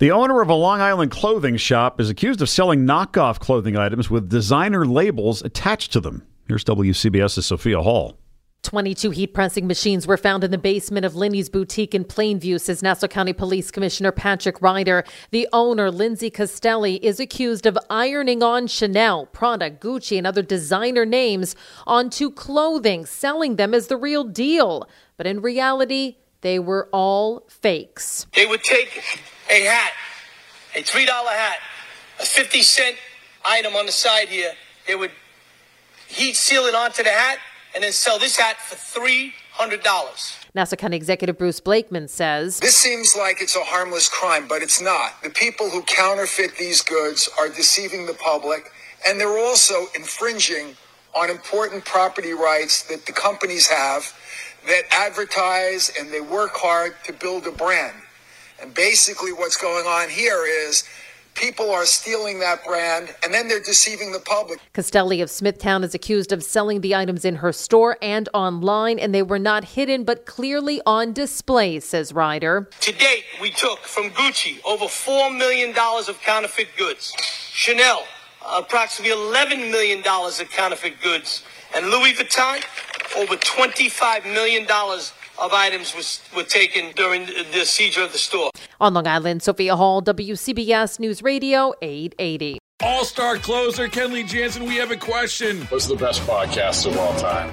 The owner of a Long Island clothing shop is accused of selling knockoff clothing items with designer labels attached to them. Here's WCBS's Sophia Hall. 22 heat pressing machines were found in the basement of Linny's boutique in Plainview, says Nassau County Police Commissioner Patrick Ryder. The owner, Lindsay Castelli, is accused of ironing on Chanel, Prada, Gucci, and other designer names onto clothing, selling them as the real deal. But in reality, they were all fakes. They would take a hat, a $3 hat, a 50 cent item on the side here. They would heat seal it onto the hat and then sell this hat for $300. Nassau County Executive Bruce Blakeman says This seems like it's a harmless crime, but it's not. The people who counterfeit these goods are deceiving the public, and they're also infringing on important property rights that the companies have that advertise and they work hard to build a brand. And basically, what's going on here is people are stealing that brand and then they're deceiving the public. Castelli of Smithtown is accused of selling the items in her store and online, and they were not hidden but clearly on display, says Ryder. To date, we took from Gucci over $4 million of counterfeit goods, Chanel, approximately $11 million of counterfeit goods, and Louis Vuitton, over $25 million of items was, were taken during the seizure of the store. On Long Island, Sophia Hall, WCBS News Radio 880. All star closer Kenley Jansen, we have a question. What's the best podcast of all time?